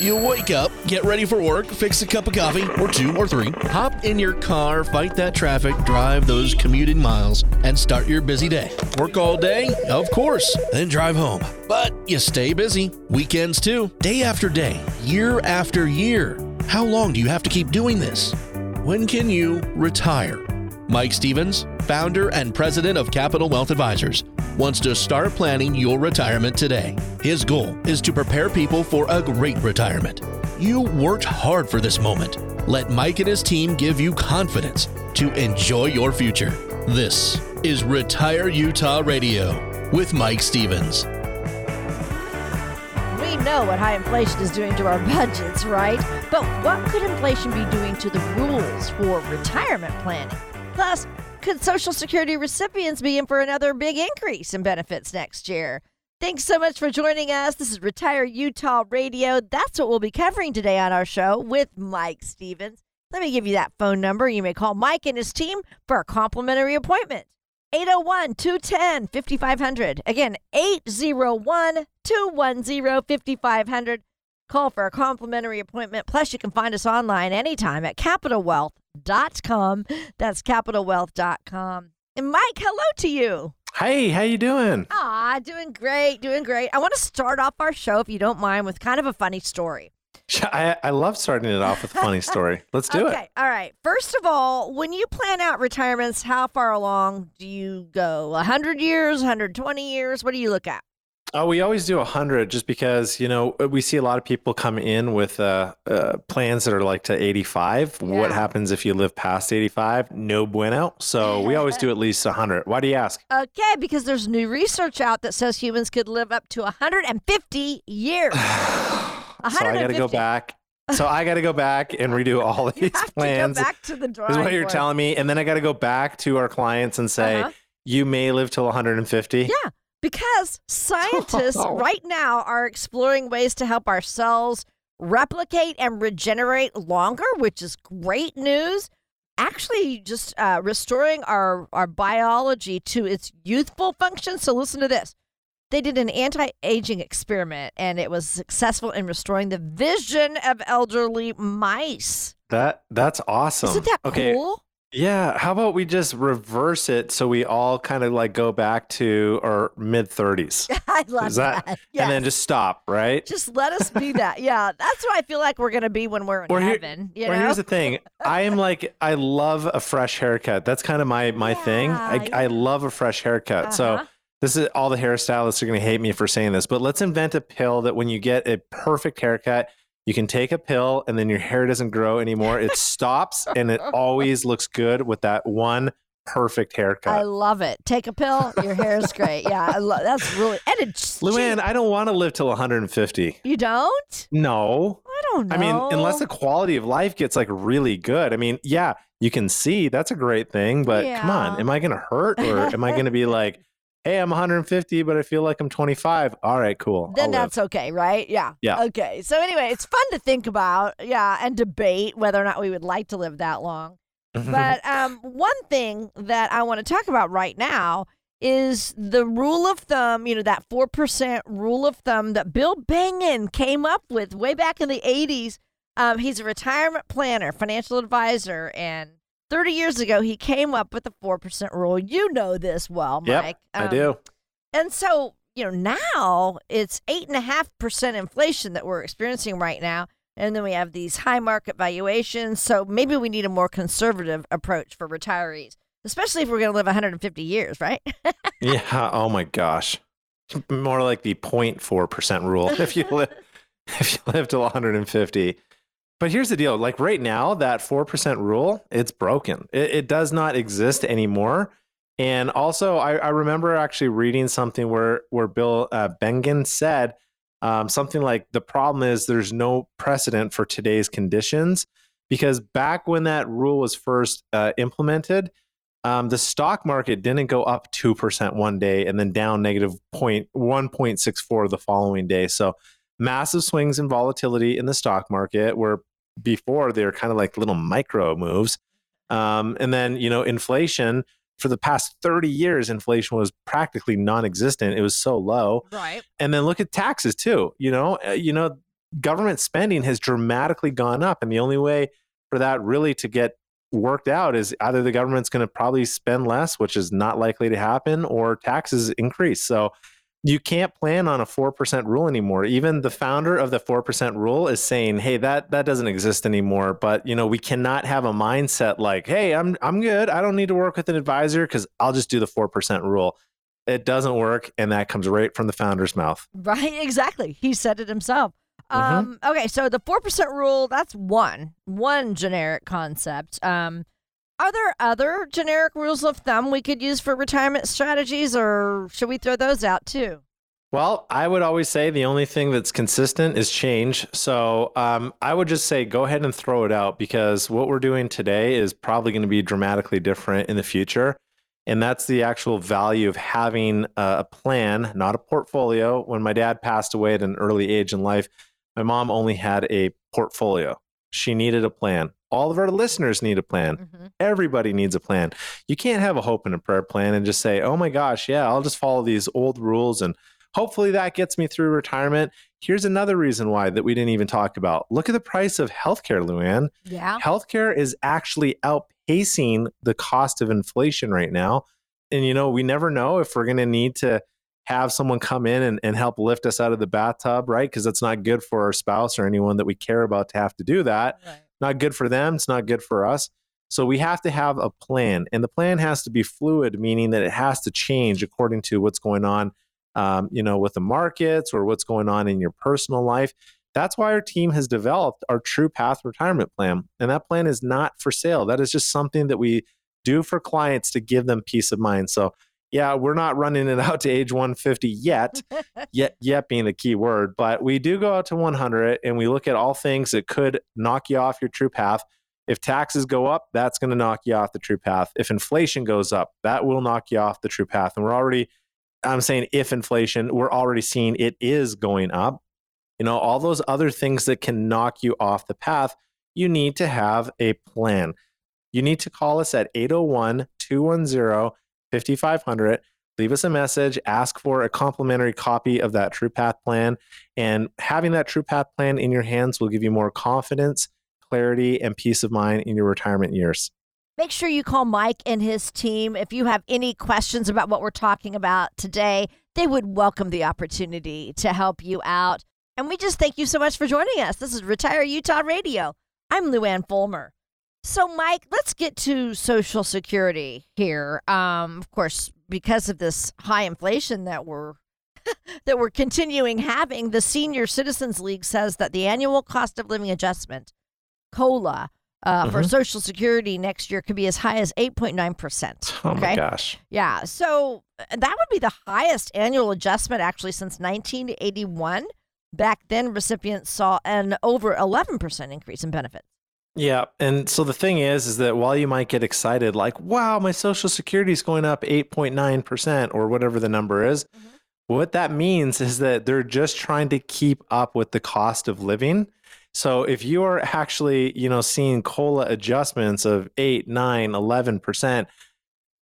You wake up, get ready for work, fix a cup of coffee, or two or three, hop in your car, fight that traffic, drive those commuting miles, and start your busy day. Work all day? Of course, then drive home. But you stay busy. Weekends too, day after day, year after year. How long do you have to keep doing this? When can you retire? Mike Stevens, founder and president of Capital Wealth Advisors, wants to start planning your retirement today. His goal is to prepare people for a great retirement. You worked hard for this moment. Let Mike and his team give you confidence to enjoy your future. This is Retire Utah Radio with Mike Stevens. We know what high inflation is doing to our budgets, right? But what could inflation be doing to the rules for retirement planning? Plus, could Social Security recipients be in for another big increase in benefits next year? Thanks so much for joining us. This is Retire Utah Radio. That's what we'll be covering today on our show with Mike Stevens. Let me give you that phone number. You may call Mike and his team for a complimentary appointment. 801 210 5500. Again, 801 210 5500. Call for a complimentary appointment. Plus, you can find us online anytime at capitalwealth.com. That's capitalwealth.com. And Mike, hello to you. Hey, how you doing? Ah, doing great, doing great. I want to start off our show, if you don't mind, with kind of a funny story. I, I love starting it off with a funny story. Let's do okay, it. all right. First of all, when you plan out retirements, how far along do you go? 100 years, 120 years? What do you look at? Oh, we always do a hundred, just because you know we see a lot of people come in with uh, uh, plans that are like to eighty-five. What happens if you live past eighty-five? No bueno. So we always do at least a hundred. Why do you ask? Okay, because there's new research out that says humans could live up to 150 years. so I got to go back. So I got to go back and redo all of these have plans. to go back to the drawing is what you're board. telling me, and then I got to go back to our clients and say, Uh-huh. "You may live till 150." Yeah, because scientists right now are exploring ways to help our cells replicate and regenerate longer, which is great news. Actually, just uh, restoring our, our biology to its youthful function. So, listen to this. They did an anti aging experiment and it was successful in restoring the vision of elderly mice. That that's awesome. Isn't that okay. cool? Yeah. How about we just reverse it so we all kind of like go back to our mid 30s I love Is that- that. and then just stop, right? Just let us be that. Yeah, that's what I feel like we're gonna be when we're in here- heaven. you Well, know? here's the thing. I am like, I love a fresh haircut. That's kind of my my thing. I, Yeah, I love a fresh haircut. So Uh-huh. this is all the hairstylists are going to hate me for saying this, but let's invent a pill that when you get a perfect haircut, you can take a pill and then your hair doesn't grow anymore. It stops and it always looks good with that one perfect haircut. I love it. Take a pill, your hair is great. Yeah, I love that's really and it's Luann. I don't want to live till 150. You don't? No. I don't know. I mean, unless the quality of life gets like really good. I mean, yeah, you can see that's a great thing, but come on, am I going to hurt or am I going to be like, hey, I'm 150, but I feel like I'm 25? All right, cool. then I'll live. that's okay, right? Yeah. Yeah. Okay. So anyway, it's fun to think about, yeah, and debate whether or not we would like to live that long. But um, one thing that I want to talk about right now is the rule of thumb, you know, that 4% rule of thumb that Bill Bengen came up with way back in the 80s. Um, he's a retirement planner, financial advisor, and 30 years ago, he came up with the 4% rule. You know this well, Yep, Mike. I Um, do. And so, you know, now it's 8.5% inflation that we're experiencing right now. And then we have these high market valuations. So maybe we need a more conservative approach for retirees, especially if we're going to live 150 years, right? yeah. Oh my gosh. More like the 0.4% rule if you live if you live till 150. But here's the deal. Like right now, that 4% rule, it's broken. It, it does not exist anymore. And also, I, I remember actually reading something where, where Bill uh, Bengen said um, something like the problem is there's no precedent for today's conditions because back when that rule was first uh, implemented, um, the stock market didn't go up 2% one day and then down negative point, 1.64 the following day. So massive swings in volatility in the stock market where before they were kind of like little micro moves. Um, and then, you know, inflation for the past 30 years, inflation was practically non existent. It was so low. Right. And then look at taxes too. You know, uh, you know, government spending has dramatically gone up. And the only way for that really to get worked out is either the government's going to probably spend less, which is not likely to happen, or taxes increase. So you can't plan on a 4% rule anymore. Even the founder of the 4% rule is saying, "Hey, that that doesn't exist anymore." But, you know, we cannot have a mindset like, "Hey, I'm I'm good. I don't need to work with an advisor cuz I'll just do the 4% rule." It doesn't work and that comes right from the founder's mouth. Right, exactly. He said it himself. Mhm. Um, okay, so the 4% rule, that's one, one generic concept. Um, are there other generic rules of thumb we could use for retirement strategies, or should we throw those out too? Well, I would always say the only thing that's consistent is change. So um, I would just say go ahead and throw it out because what we're doing today is probably going to be dramatically different in the future. And that's the actual value of having a a plan, not a portfolio. When my dad passed away at an early age in life, my mom only had a portfolio. She needed a plan. All of our listeners need a plan. Mhm. Everybody needs a plan. You can't have a hope and a prayer plan and just say, oh my gosh, yeah, I'll just follow these old rules and hopefully that gets me through retirement. Here's another reason why that we didn't even talk about. Look at the price of healthcare, Luann. Yeah. Healthcare is actually outpacing the cost of inflation right now. And, you know, we never know if we're going to need to have someone come in and, and help lift us out of the bathtub, right? Because that's not good for our spouse or anyone that we care about to have to do that Right. Not good for them it's not good for us. So we have to have a plan and the plan has to be fluid meaning that it has to change according to what's going on um, you know with the markets or what's going on in your personal life. That's why our team has developed our true path retirement plan and that plan is not for sale. That is just something that we do for clients to give them peace of mind. So yeah we're not running it out to age 150 yet yet yet being the key word but we do go out to 100 and we look at all things that could knock you off your true path. If taxes go up that's going to knock you off the true path. If inflation goes up that will knock you off the true path and we're already i'm saying if inflation we're already seeing it is going up. You know all those other things that can knock you off the path you need to have a plan. You need to call us at 801 210 5500 leave us a message, ask for a complimentary copy of that True Path plan. And having that True Path plan in your hands will give you more confidence, clarity, and peace of mind in your retirement years. Make sure you call Mike and his team if you have any questions about what we're talking about today. They would welcome the opportunity to help you out. And we just thank you so much for joining us. This is Retire Utah Radio. I'm Luann Fulmer. So, Mike, let's get to Social Security here. Um, of course, because of this high inflation that we're that we're continuing having, the Senior Citizens League says that the annual cost of living adjustment, COLA, uh, for Mhm. Social Security next year could be as high as 8.9%. Oh my gosh. Yeah. So uh, that would be the highest annual adjustment actually since 1981. Back then, recipients saw an over 11% increase in benefits. Yeah. And so the thing is, is that while you might get excited, like, wow, my social security is going up 8.9% or whatever the number is, Mhm. what that means is that they're just trying to keep up with the cost of living. So if you are actually, you know, seeing COLA adjustments of 8, 9, 11%,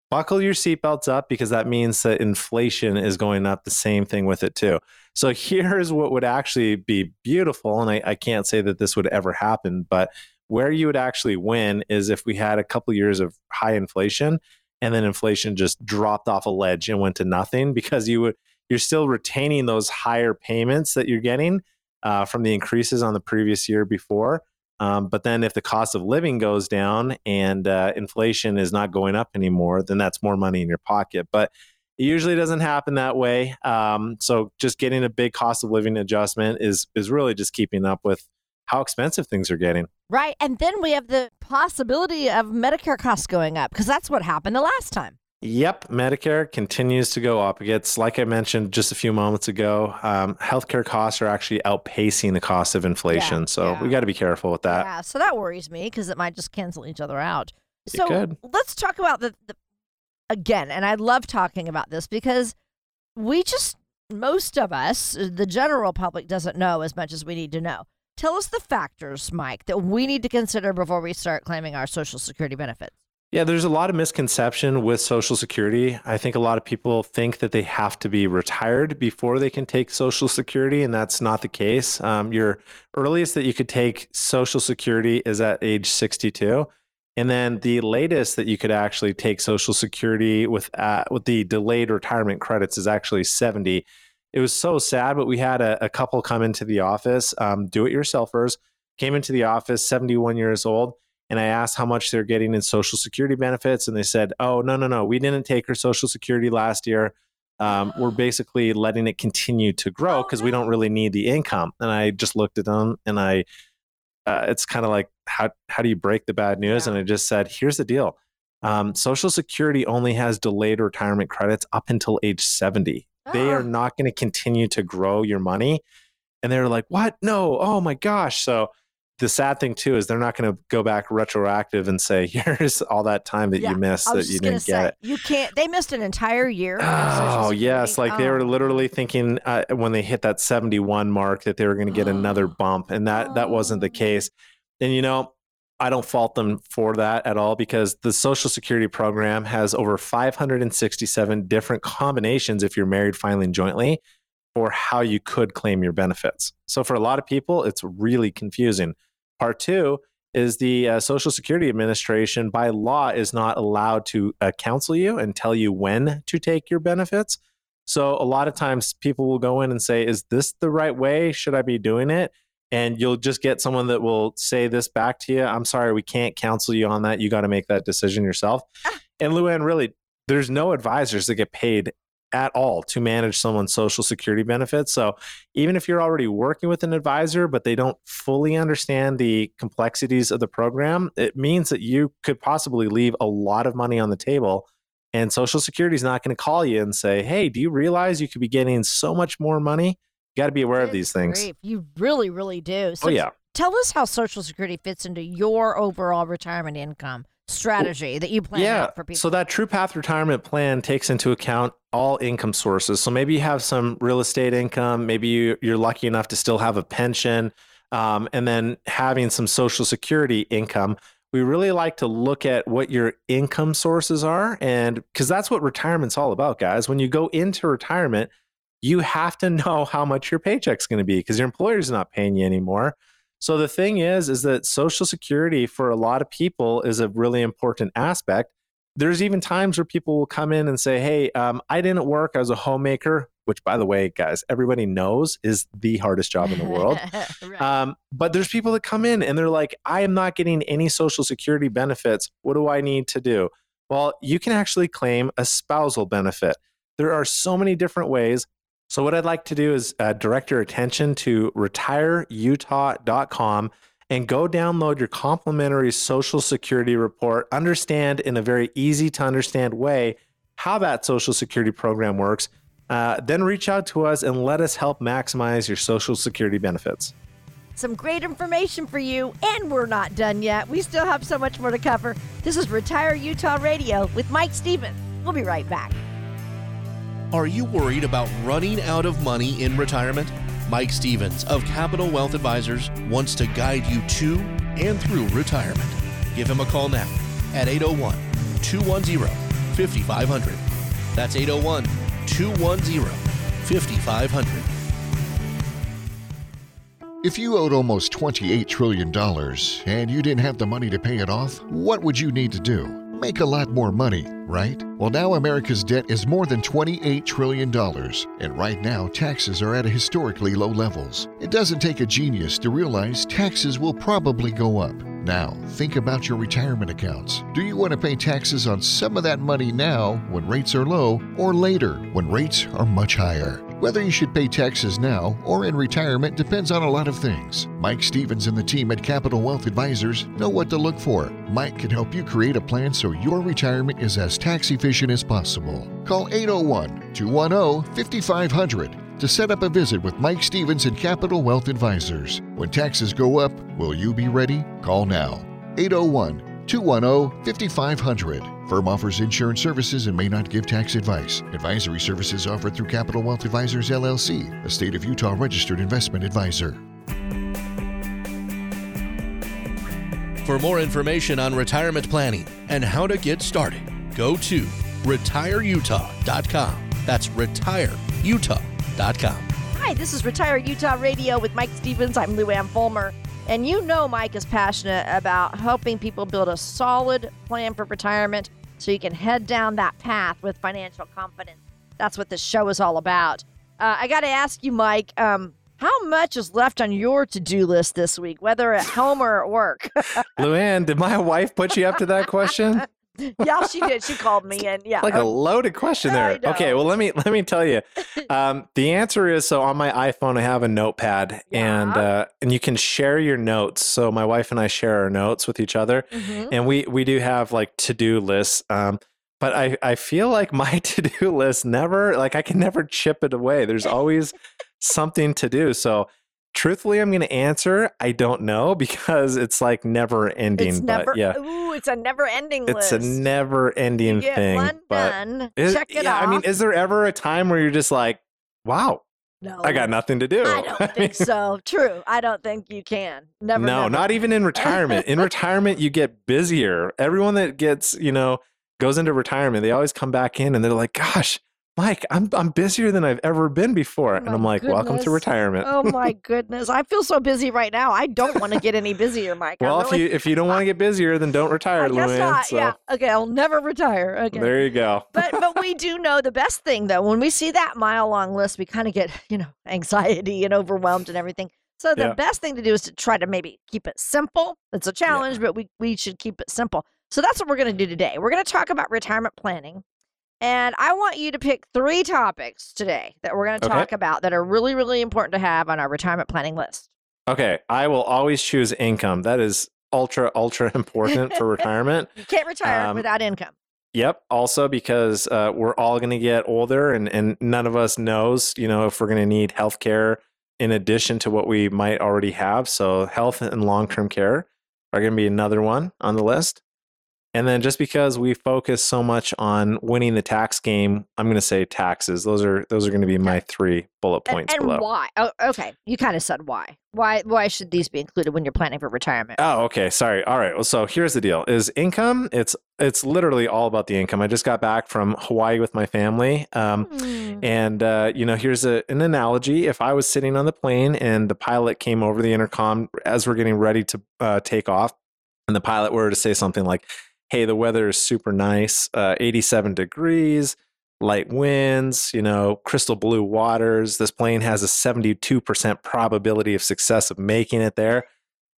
buckle your seatbelts up because that means that inflation is going up the same thing with it too. So here's what would actually be beautiful. And I, I can't say that this would ever happen, but where you would actually win is if we had a couple years of high inflation and then inflation just dropped off a ledge and went to nothing because you would you're still retaining those higher payments that you're getting uh, from the increases on the previous year before. Um, but then if the cost of living goes down and uh, inflation is not going up anymore, then that's more money in your pocket. But it usually doesn't happen that way. Um, so just getting a big cost of living adjustment is is really just keeping up with how expensive things are getting. Right. And then we have the possibility of Medicare costs going up because that's what happened the last time. Yep, Medicare continues to go up. It's like I mentioned just a few moments ago. Um, healthcare costs are actually outpacing the cost of inflation, so yeah. we got to be careful with that. yeah. So that worries me because it might just cancel each other out. So let's talk about the, the again, and I love talking about this because we just most of us, the general public, doesn't know as much as we need to know. Tell us the factors, Mike, that we need to consider before we start claiming our Social Security benefits. Yeah, there's a lot of misconception with Social Security. I think a lot of people think that they have to be retired before they can take Social Security, and that's not the case. Um, your earliest that you could take Social Security is at age 62. And then the latest that you could actually take Social Security with uh, with the delayed retirement credits is actually 70. It was so sad, but we had a, a couple come into the office, um, do it yourselfers, came into the office, 71 years old and I asked how much they're getting in Social Security benefits, and they said, "Oh, no, no, no, we didn't take her Social Security last year. Um, we're basically letting it continue to grow because oh, we don't really need the income." And I just looked at them, and I, uh, it's kind of like, how how do you break the bad news? Yeah. And I just said, "Here's the deal." Um, Social Security only has delayed retirement credits up until age 70. Oh. They are ah. not going to continue to grow your money. And they're like, what? No. Oh my gosh. So the sad thing too is they're not going to go back retroactive and say here's all that time that yeah, you missed that you didn't say, get. You can't. They missed an entire year. Oh yes, like oh. they were oh. literally thinking uh, when they hit that 71 mark that they were going to get another bump, and that oh. that wasn't the oh. case. And you know, I don't fault them for that at all because the Social Security program has over 567 different combinations if you're married filing jointly for how you could claim your benefits. So for a lot of people, it's really confusing. Part two is the uh, Social Security Administration, by law, is not allowed to uh, counsel you and tell you when to take your benefits. So a lot of times people will go in and say, Is this the right way? Should I be doing it? And you'll just get someone that will say this back to you. I'm sorry, we can't counsel you on that. You got to make that decision yourself. Ah. And Luann, really, there's no advisors that get paid at all to manage someone's social security benefits. So even if you're already working with an advisor, but they don't fully understand the complexities of the program, it means that you could possibly leave a lot of money on the table. And Social Security is not going to call you and say, Hey, do you realize you could be getting so much more money? Got to be aware of these things. You really, really do. So oh, yeah. Tell us how Social Security fits into your overall retirement income strategy that you plan yeah, for people. So that True Path retirement plan takes into account all income sources. So maybe you have some real estate income, maybe you, you're lucky enough to still have a pension, um, and then having some social security income. We really like to look at what your income sources are. And because that's what retirement's all about, guys. When you go into retirement, you have to know how much your paycheck's going to be because your employer's not paying you anymore. So the thing is, is that Social Security for a lot of people is a really important aspect. There's even times where people will come in and say, "Hey, um, I didn't work as a homemaker," which, by the way, guys, everybody knows is the hardest job in the world. right. um, but there's people that come in and they're like, "I am not getting any Social Security benefits. What do I need to do?" Well, you can actually claim a spousal benefit. There are so many different ways. So, what I'd like to do is uh, direct your attention to retireutah.com and go download your complimentary Social Security report. Understand in a very easy to understand way how that Social Security program works. Uh, then reach out to us and let us help maximize your Social Security benefits. Some great information for you, and we're not done yet. We still have so much more to cover. This is Retire Utah Radio with Mike Stevens. We'll be right back. Are you worried about running out of money in retirement? Mike Stevens of Capital Wealth Advisors wants to guide you to and through retirement. Give him a call now at 801 210 5500. That's 801 210 5500. If you owed almost $28 trillion and you didn't have the money to pay it off, what would you need to do? Make a lot more money right? Well, now America's debt is more than $28 trillion, and right now taxes are at historically low levels. It doesn't take a genius to realize taxes will probably go up. Now, think about your retirement accounts. Do you want to pay taxes on some of that money now when rates are low, or later when rates are much higher? Whether you should pay taxes now or in retirement depends on a lot of things. Mike Stevens and the team at Capital Wealth Advisors know what to look for. Mike can help you create a plan so your retirement is as tax efficient as possible. Call 801 210 5500 to set up a visit with Mike Stevens and Capital Wealth Advisors. When taxes go up, will you be ready? Call now. 801 210 5500. Firm offers insurance services and may not give tax advice. Advisory services offered through Capital Wealth Advisors LLC, a state of Utah registered investment advisor. For more information on retirement planning, and how to get started, go to retireutah.com. That's retireutah.com. Hi, this is Retire Utah Radio with Mike Stevens. I'm Lou Ann Fulmer. And you know Mike is passionate about helping people build a solid plan for retirement so you can head down that path with financial confidence. That's what this show is all about. Uh, I got to ask you, Mike, um, how much is left on your to do list this week, whether at home or at work? Luann, did my wife put you up to that question? yeah, she did. She called me and yeah. like a loaded question there. Okay, well let me let me tell you. Um, the answer is so on my iPhone I have a notepad and uh, and you can share your notes. So my wife and I share our notes with each other, Mhm. and we we do have like to do lists. Um, but I I feel like my to do list never like I can never chip it away. There's always something to do. So. Truthfully, I'm going to answer. I don't know because it's like never ending. It's but never. yeah, Ooh, it's a never-ending it's list. a never ending thing. one but done. is- check it yeah, off. I mean, is there ever a time where you're just like, wow, no, I got nothing to do? I don't think so. True. I don't think you can. Never. no, never. not even in retirement. in retirement, you get busier. Everyone that gets, you know, goes into retirement, they always come back in and they're like, gosh, Mike, I'm I'm busier than I've ever been before. Oh and I'm like, welcome to retirement. oh my goodness! I feel so busy right now. I don't want to get any busier, Mike. Well, really, if you if you don't want to get busier, then don't retire, I guess Luann. not. So Yeah. Okay. I'll never retire. Okay. there you go. but but we do know the best thing though when we see that mile long list we kind of get you know anxiety and overwhelmed and everything so the Yeah. best thing to do is to try to maybe keep it simple it's a challenge but we, we should keep it simple so that's what we're going to do today we're going to talk about retirement planning and i want you to pick three topics today that we're going to Okay. talk about that are really really important to have on our retirement planning list Okay, I will always choose income. That is ultra ultra important for retirement. you can't retire Um, without income Yep. Also, because uh, we're all going to get older, and and none of us knows, you know, if we're going to need health care in addition to what we might already have. So, health and long term care are going to be another one on the list. And then, just because we focus so much on winning the tax game, I'm going to say taxes. Those are those are going to be my three bullet and, points and below. why oh, okay you kind of said why why why should these be included when you're planning for retirement Oh, okay. Sorry. All right. Well, so here's the deal: is income. It's it's literally all about the income. I just got back from Hawaii with my family. Um, Hmm. And uh, you know, here's a, an analogy: if I was sitting on the plane and the pilot came over the intercom as we're getting ready to uh, take off, and the pilot were to say something like, "Hey, the weather is super nice, uh, 87 degrees, light winds, you know, crystal blue waters. This plane has a 72% probability of success of making it there."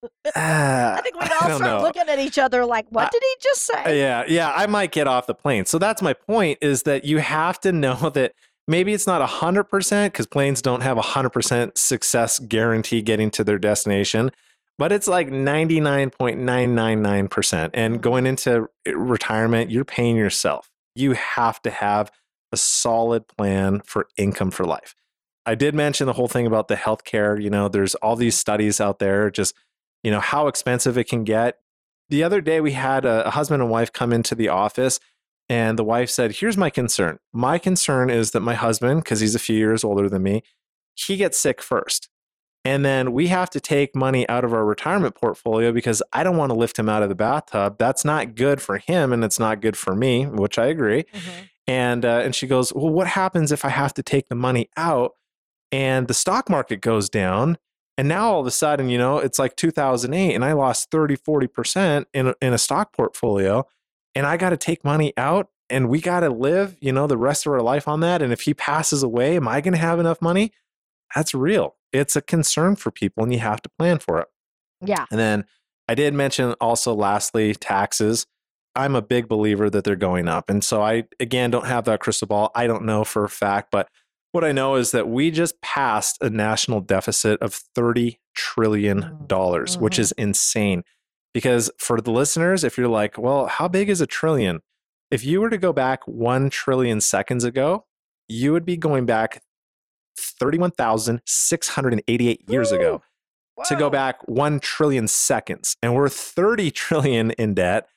Ah, I think we'd all start know. looking at each other like, what I- did he just say? Yeah, yeah, I might get off the plane. So that's my point is that you have to know that maybe it's not 100% because planes don't have 100% success guarantee getting to their destination, but it's like 99.999%. And mm-hmm. going into retirement, you're paying yourself. You have to have a solid plan for income for life. I did mention the whole thing about the healthcare. You know, there's all these studies out there, just, you know, how expensive it can get the other day we had a, a husband and wife come into the office and the wife said here's my concern my concern is that my husband because he's a few years older than me he gets sick first and then we have to take money out of our retirement portfolio because i don't want to lift him out of the bathtub that's not good for him and it's not good for me which i agree Mhm. and uh, and she goes, "Well, what happens if I have to take the money out and the stock market goes down and now all of a sudden, you know, it's like 2008 and I lost 30, 40% in in a stock portfolio and I got to take money out and we got to live, you know, the rest of our life on that and if he passes away, am I going to have enough money?" That's real. It's a concern for people and you have to plan for it. Yeah. And then I did mention also, lastly, taxes. I'm a big believer that they're going up. And so I, again, don't have that crystal ball. I don't know for a fact, but what I know is that we just passed a national deficit of $30 trillion, which Mhm. is insane. Because for the listeners, if you're like, well, how big is a trillion? If you were to go back 1 trillion seconds ago, you would be going back 31,688 years ago to go back 1 trillion seconds and we're 30 trillion in debt.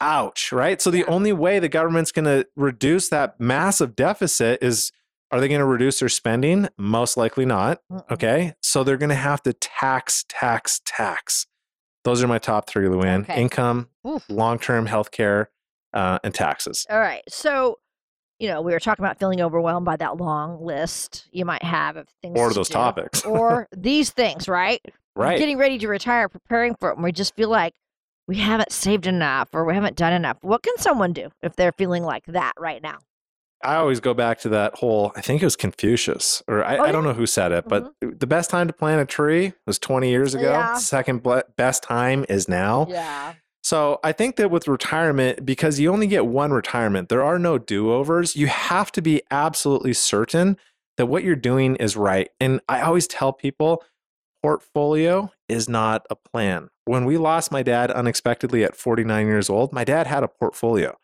Ouch right? So the only way the government's going to reduce that massive deficit is are they going to reduce their spending? Most likely not okay? So they're going to have to tax tax tax. Those are my top three, Luann. Okay. Income, long-term health care, uh, and taxes. All right. So, you know, we were talking about feeling overwhelmed by that long list you might have of things. Or to those do. topics. or these things, right? We're Right. Getting ready to retire, preparing for it, and we just feel like we haven't saved enough or we haven't done enough. What can someone do if they're feeling like that right now? I always go back to that whole, I think it was Confucius, or I, Oh, I don't know who said it, but mm-hmm. the best time to plant a tree was 20 years ago. Yeah. Second best time is now. Yeah. So I think that with retirement, because you only get one retirement, there are no do overs. You have to be absolutely certain that what you're doing is right. And I always tell people portfolio is not a plan. When we lost my dad unexpectedly at 49 years old, my dad had a portfolio,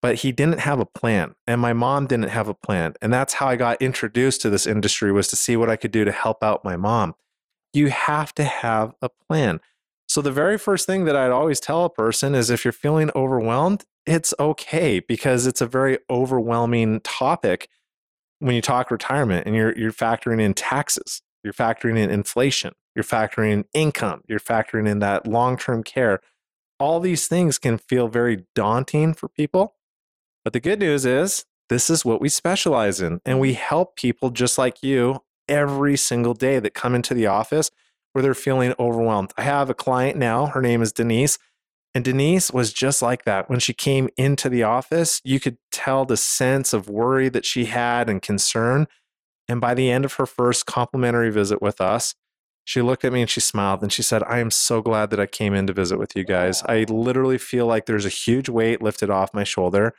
but he didn't have a plan. And my mom didn't have a plan. And that's how I got introduced to this industry was to see what I could do to help out my mom. You have to have a plan. So the very first thing that I'd always tell a person is if you're feeling overwhelmed, it's okay because it's a very overwhelming topic when you talk retirement and you're you're factoring in taxes, you're factoring in inflation, you're factoring in income, you're factoring in that long-term care. All these things can feel very daunting for people. But the good news is this is what we specialize in and we help people just like you every single day that come into the office where they're feeling overwhelmed. I have a client now, her name is Denise, and Denise was just like that. When she came into the office, you could tell the sense of worry that she had and concern. And by the end of her first complimentary visit with us, she looked at me and she smiled and she said, I am so glad that I came in to visit with you guys. I literally feel like there's a huge weight lifted off my shoulder.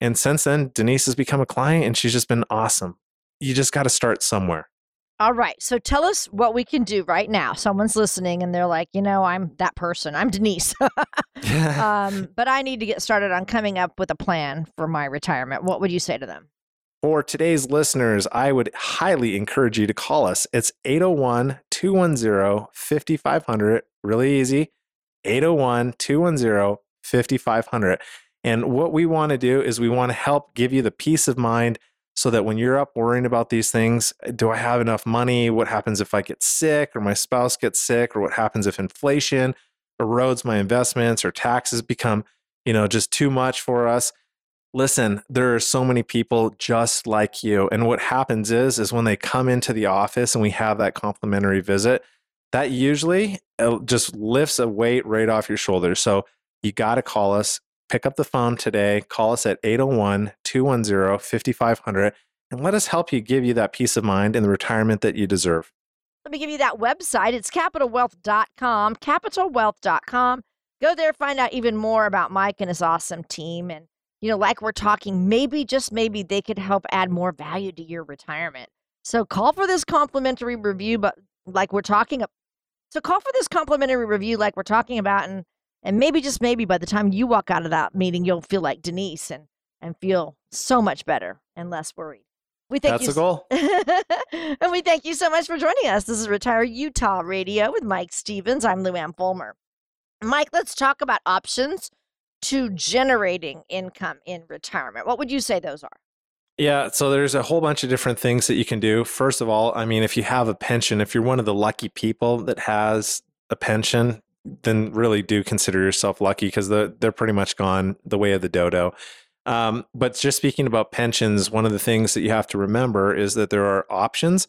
And since then, Denise has become a client and she's just been awesome. You just got to start somewhere. All right. So tell us what we can do right now. Someone's listening and they're like, you know, I'm that person. I'm Denise. um, but I need to get started on coming up with a plan for my retirement. What would you say to them? For today's listeners, I would highly encourage you to call us. It's 801 210 5500. Really easy. 801 210 5500. And what we want to do is we want to help give you the peace of mind so that when you're up worrying about these things, do I have enough money? What happens if I get sick or my spouse gets sick? Or what happens if inflation erodes my investments or taxes become, you know, just too much for us? listen there are so many people just like you and what happens is is when they come into the office and we have that complimentary visit that usually uh, just lifts a weight right off your shoulders so you got to call us pick up the phone today call us at 801-210-5500 and let us help you give you that peace of mind and the retirement that you deserve Let me give you that website. It's capitalwealth.com, capitalwealth.com. Go there, find out even more about Mike and his awesome team. And, you know, like we're talking, maybe, just maybe, they could help add more value to your retirement. So call for this complimentary review, but like we're talking. So call for this complimentary review, like we're talking about, and and maybe just maybe by the time you walk out of that meeting, you'll feel like Denise and and feel so much better and less worried. We thank you. that's you the goal and we thank you so much for joining us. This is Retire Utah Radio with Mike Stevens. I'm Lou Luann Fulmer. Mike, let's talk about options to generating income in retirement. What would you say those are? Yeah, so there's a whole bunch of different things that you can do. First of all, I mean, if you have a pension, if you're one of the lucky people that has a pension, then really do consider yourself lucky because the, they're pretty much gone the way of the dodo. Um, but just speaking about pensions, one of the things that you have to remember is that there are options.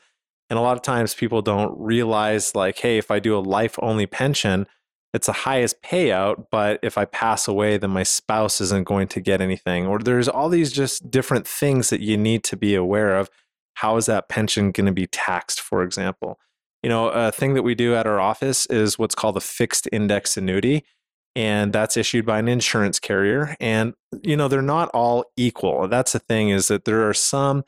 And a lot of times people don't realize, like, hey, if I do a life only pension, it's the highest payout, but if I pass away, then my spouse isn't going to get anything. Or there's all these just different things that you need to be aware of. How is that pension going to be taxed, for example? You know, a thing that we do at our office is what's called a fixed index annuity, and that's issued by an insurance carrier. And, you know, they're not all equal. That's the thing is that there are some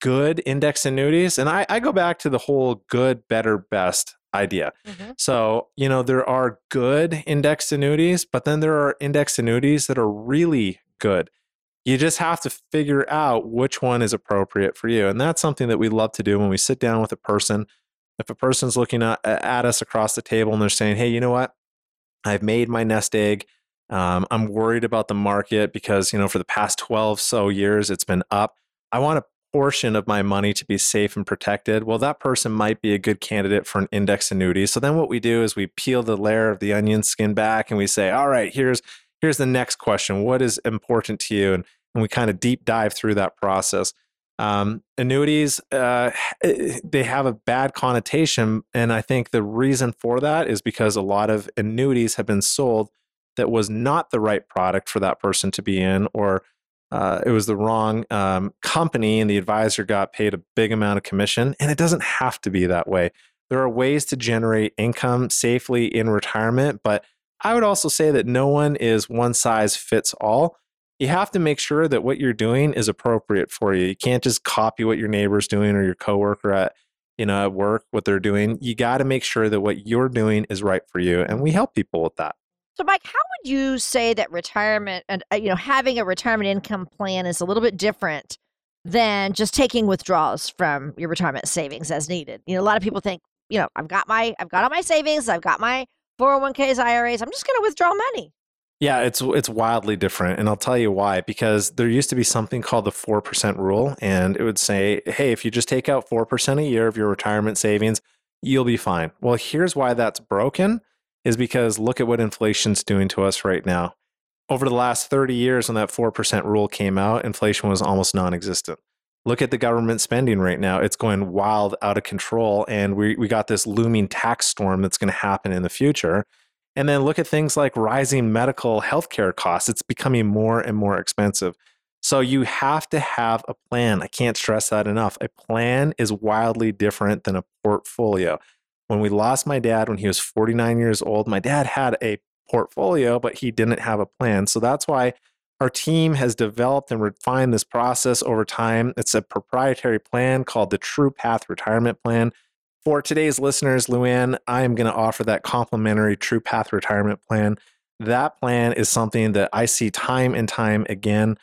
good index annuities. And I, I go back to the whole good, better, best idea. Mm-hmm. So, you know, there are good indexed annuities, but then there are indexed annuities that are really good. You just have to figure out which one is appropriate for you. And that's something that we love to do when we sit down with a person. If a person's looking at, at us across the table and they're saying, hey, you know what? I've made my nest egg. Um, I'm worried about the market because, you know, for the past 12 so years, it's been up. I want a portion of my money to be safe and protected, well, that person might be a good candidate for an index annuity. So then what we do is we peel the layer of the onion skin back and we say, all right, here's here's the next question. What is important to you? And, and we kind of deep dive through that process. Um, annuities, uh, they have a bad connotation. And I think the reason for that is because a lot of annuities have been sold that was not the right product for that person to be in, or uh, it was the wrong um, company and the advisor got paid a big amount of commission. And it doesn't have to be that way. There are ways to generate income safely in retirement, but I would also say that no one is one size fits all. You have to make sure that what you're doing is appropriate for you. You can't just copy what your neighbor's doing or your coworker at you know at work what they're doing. You got to make sure that what you're doing is right for you, and we help people with that. So, Mike, how would you say that retirement and uh, you know having a retirement income plan is a little bit different than just taking withdrawals from your retirement savings as needed? You know, a lot of people think, you know, I've got my I've got all my savings, I've got my 401ks, IRAs, I'm just going to withdraw money. Yeah, it's it's wildly different, and I'll tell you why. Because there used to be something called the four percent rule, and it would say, "Hey, if you just take out four percent a year of your retirement savings, you'll be fine." Well, here's why that's broken is because look at what inflation's doing to us right now. Over the last 30 years, when that 4% rule came out, inflation was almost non existent. Look at the government spending right now. It's going wild out of control. And we, we got this looming tax storm that's going to happen in the future. And then look at things like rising medical healthcare costs. It's becoming more and more expensive. So you have to have a plan. I can't stress that enough. A plan is wildly different than a portfolio when we lost my dad when he was 49 years old, my dad had a portfolio, but he didn't have a plan. So that's why our team has developed and refined this process over time. It's a proprietary plan called the True Path Retirement Plan. For today's listeners, Luann, I am going to offer that complimentary True Path Retirement Plan. That plan is something that I see time and time again.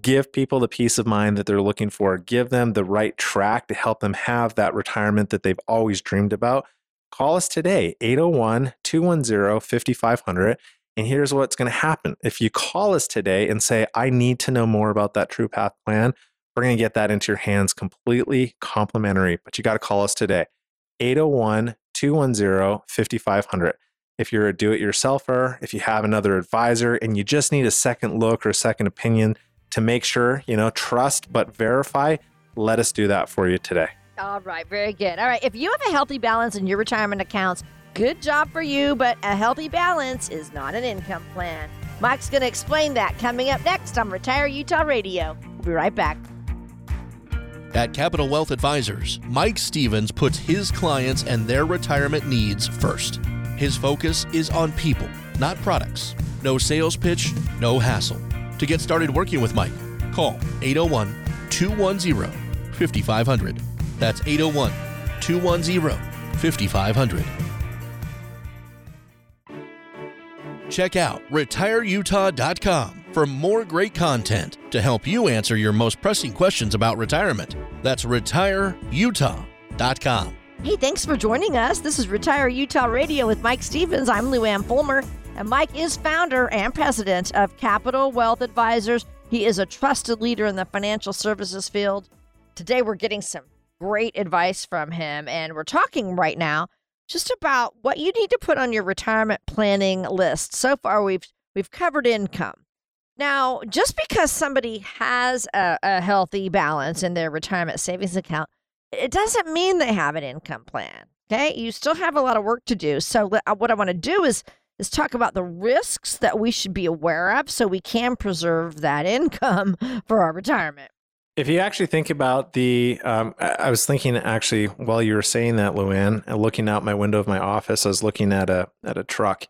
Give people the peace of mind that they're looking for. Give them the right track to help them have that retirement that they've always dreamed about call us today, 801 210 5500. And here's what's going to happen. If you call us today and say, I need to know more about that True Path plan, we're going to get that into your hands completely complimentary. But you got to call us today, 801 210 5500. If you're a do it yourselfer, if you have another advisor and you just need a second look or a second opinion to make sure, you know, trust but verify, let us do that for you today. All right, very good. All right, if you have a healthy balance in your retirement accounts, good job for you, but a healthy balance is not an income plan. Mike's going to explain that coming up next on Retire Utah Radio. We'll be right back. At Capital Wealth Advisors, Mike Stevens puts his clients and their retirement needs first. His focus is on people, not products. No sales pitch, no hassle. To get started working with Mike, call 801 210 5500. That's 801 210 5500. Check out retireutah.com for more great content to help you answer your most pressing questions about retirement. That's retireutah.com. Hey, thanks for joining us. This is Retire Utah Radio with Mike Stevens. I'm Lou Ann Fulmer, and Mike is founder and president of Capital Wealth Advisors. He is a trusted leader in the financial services field. Today, we're getting some great advice from him. And we're talking right now just about what you need to put on your retirement planning list. So far, we've we've covered income. Now, just because somebody has a, a healthy balance in their retirement savings account, it doesn't mean they have an income plan. Okay, you still have a lot of work to do. So, uh, what I want to do is is talk about the risks that we should be aware of so we can preserve that income for our retirement. If you actually think about the, um, I was thinking actually while you were saying that, Luann, looking out my window of my office, I was looking at a at a truck,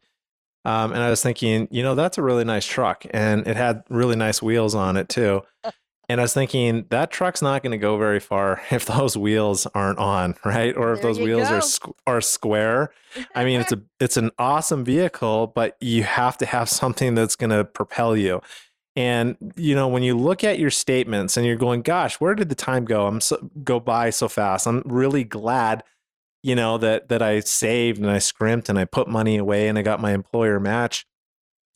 um, and I was thinking, you know, that's a really nice truck, and it had really nice wheels on it too. And I was thinking that truck's not going to go very far if those wheels aren't on, right? Or if There those wheels go. are squ- are square. I mean, it's a it's an awesome vehicle, but you have to have something that's going to propel you. And you know, when you look at your statements and you're going, "Gosh, where did the time go? I'm so go by so fast." I'm really glad, you know, that that I saved and I scrimped and I put money away and I got my employer match.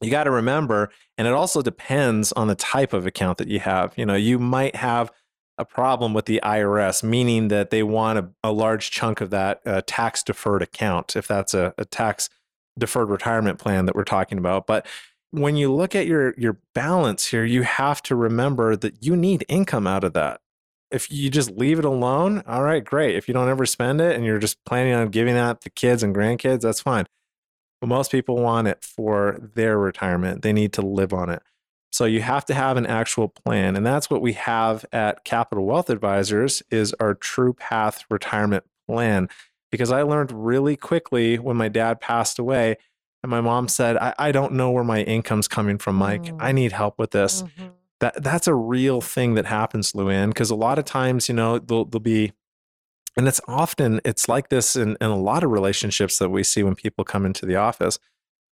You got to remember, and it also depends on the type of account that you have. You know, you might have a problem with the IRS, meaning that they want a, a large chunk of that uh, tax deferred account, if that's a, a tax deferred retirement plan that we're talking about. But when you look at your your balance here, you have to remember that you need income out of that. If you just leave it alone, all right, great. If you don't ever spend it and you're just planning on giving that to kids and grandkids, that's fine. But most people want it for their retirement. They need to live on it. So you have to have an actual plan. And that's what we have at Capital Wealth Advisors is our True Path retirement plan. Because I learned really quickly when my dad passed away and my mom said, I, I don't know where my income's coming from, Mike. Mm. I need help with this. Mhm. That that's a real thing that happens, Luann, because a lot of times, you know, they'll, there'll be and it's often it's like this in, in a lot of relationships that we see when people come into the office.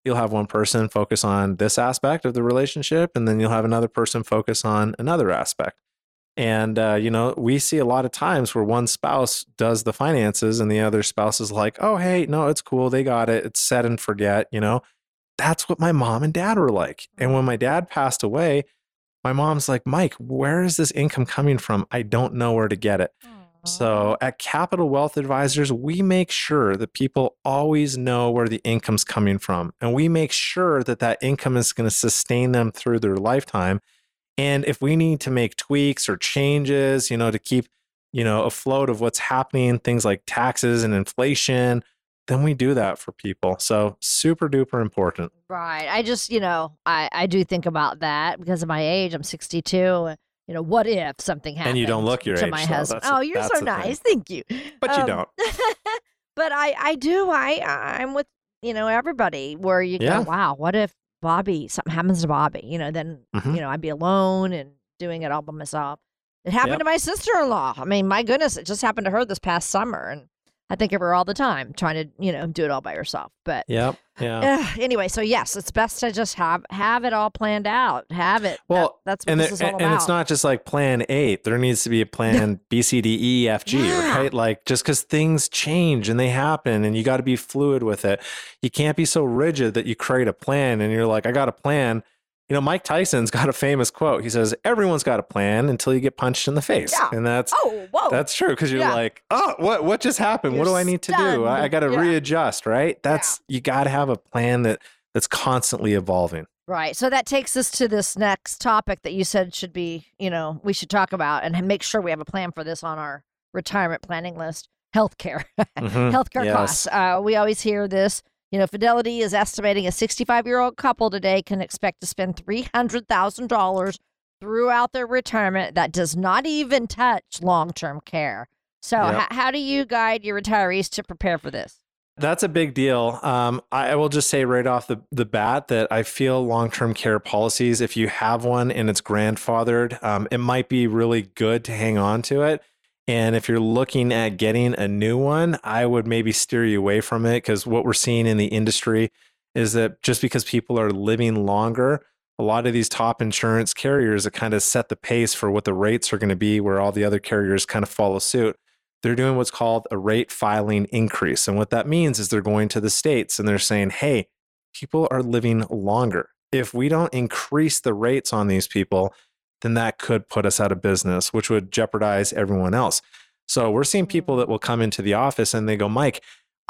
You'll have one person focus on this aspect of the relationship and then you'll have another person focus on another aspect. And uh, you know we see a lot of times where one spouse does the finances and the other spouse is like oh hey no it's cool they got it it's set and forget you know? That's what my mom and dad were like. And when my dad passed away my mom's like mike where is this income coming from i don't know where to get it so at Capital Wealth Advisors, we make sure that people always know where the income's coming from. And we make sure that that income is going to sustain them through their lifetime. And if we need to make tweaks or changes, you know, to keep, you know, afloat of what's happening, things like taxes and inflation, then we do that for people. So super duper important. Right. I just, you know, I, I do think about that because of my age. I'm 62. You know, what if something happened? And you don't look your to age, my so husband. oh, you're so the thing. nice. Thank you. But you Um, don't. but I, I do. I, I'm with, you know, everybody where you Yeah. go, wow, what if Bobby, something happens to Bobby? You know, then, Mhm. you know, I'd be alone and doing it all by myself. It happened Yep. to my sister in law. I mean, my goodness, it just happened to her this past summer. And I think of her all the time trying to, you know, do it all by herself. But. Yeah. Ugh, anyway, so yes, it's best to just have have it all planned out. Have it. That- Well, that's what and, this there- is all and about. it's not just like plan eight. There needs to be a plan B, C, D, E, F, G, Yeah. right? Like just because things change and they happen and you got to be fluid with it. You can't be so rigid that you create a plan and you're like, I got a plan. You know, Mike Tyson's got a famous quote. He says, Everyone's got a plan until you get punched in the face. Yeah. And that's Oh, whoa. that's true because you're Yeah. like, oh, what what just happened? what do I need to do? I, I got to Yeah. readjust, right? That's you got to have a plan that that's constantly evolving. right. So that takes us to this next topic that you said should be, you know, we should talk about and make sure we have a plan for this on our retirement planning list. Healthcare, Mhm. healthcare Yes. costs. Uh, we always hear this. You know, Fidelity is estimating a 65 year old couple today can expect to spend $300,000 throughout their retirement. That does not even touch long term care. So, Yep. h- how do you guide your retirees to prepare for this? That's a big deal. Um, I, I will just say right off the, the bat that I feel long term care policies, if you have one and it's grandfathered, um, it might be really good to hang on to it. And if you're looking at getting a new one, I would maybe steer you away from it because what we're seeing in the industry is that just because people are living longer, a lot of these top insurance carriers that kind of set the pace for what the rates are going to be, where all the other carriers kind of follow suit they're doing what's called a rate filing increase. And what that means is they're going to the states and they're saying, hey, people are living longer. If we don't increase the rates on these people, then that could put us out of business, which would jeopardize everyone else. So we're seeing people that will come into the office and they go, Mike,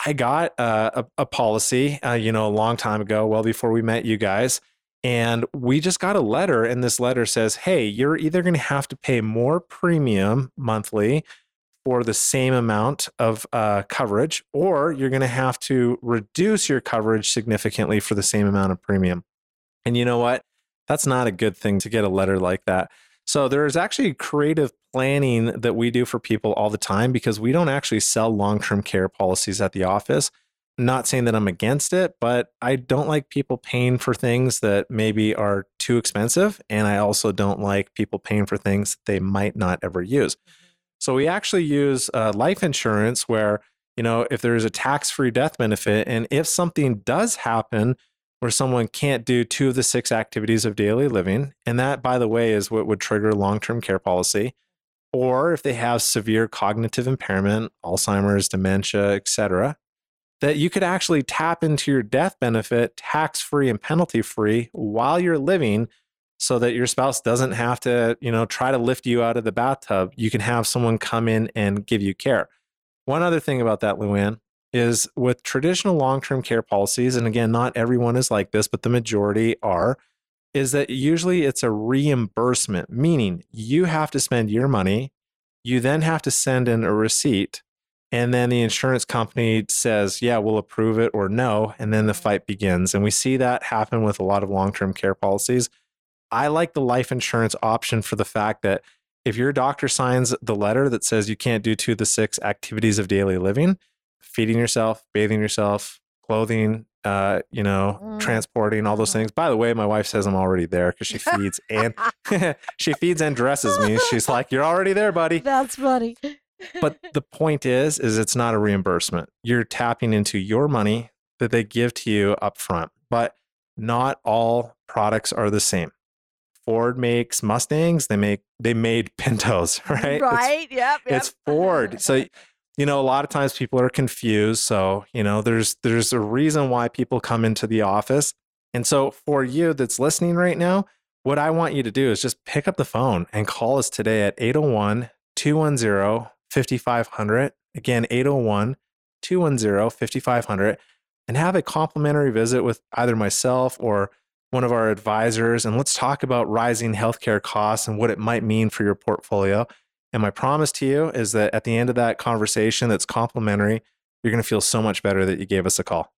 I got uh, a, a policy, uh, you know, a long time ago, well before we met you guys. And we just got a letter, and this letter says, hey, you're either going to have to pay more premium monthly for the same amount of uh, coverage, or you're going to have to reduce your coverage significantly for the same amount of premium. And you know what? That's not a good thing to get a letter like that. So there is actually creative planning that we do for people all the time because we don't actually sell long-term care policies at the office. Not saying that I'm against it, but I don't like people paying for things that maybe are too expensive. And I also don't like people paying for things they might not ever use. So we actually use uh, life insurance where, you know, if there's a tax free death benefit, and if something does happen where someone can't do two of the six activities of daily living, and that, by the way, is what would trigger long term care policy, or if they have severe cognitive impairment, Alzheimer's, dementia, etc., that you could actually tap into your death benefit tax free and penalty free while you're living so that your spouse doesn't have to, you know, try to lift you out of the bathtub. You can have someone come in and give you care. One other thing about that, Luann, is with traditional long term care policies, and again, not everyone is like this, but the majority are, is that usually it's a reimbursement, meaning you have to spend your money, you then have to send in a receipt, and then the insurance company says, yeah, we'll approve it or no, and then the mm-hmm. fight begins. And we see that happen with a lot of long term care policies. I like the life insurance option for the fact that if your doctor signs the letter that says you can't do two of the six activities of daily living, feeding yourself, bathing yourself, clothing, uh, you know, Mm. transporting, all those Mhm. things. By the way, my wife says I'm already there because she feeds and she feeds and dresses me. She's like, "You're already there, buddy." That's funny. But the point is, is it's not a reimbursement. You're tapping into your money that they give to you up front. But not all products are the same. Ford makes Mustangs. They make they made Pintos, right? It's Right? yep, yep. it's Ford. So you know, a lot of times people are confused. So, you know, there's there's a reason why people come into the office. And so for you that's listening right now, what I want you to do is just pick up the phone and call us today at 801-210-5500. Again, 801-210-5500 and have a complimentary visit with either myself or one of our advisors and let's talk about rising healthcare costs and what it might mean for your portfolio. And my promise to you is that at the end of that conversation that's complimentary, you're going to feel so much better that you gave us a call.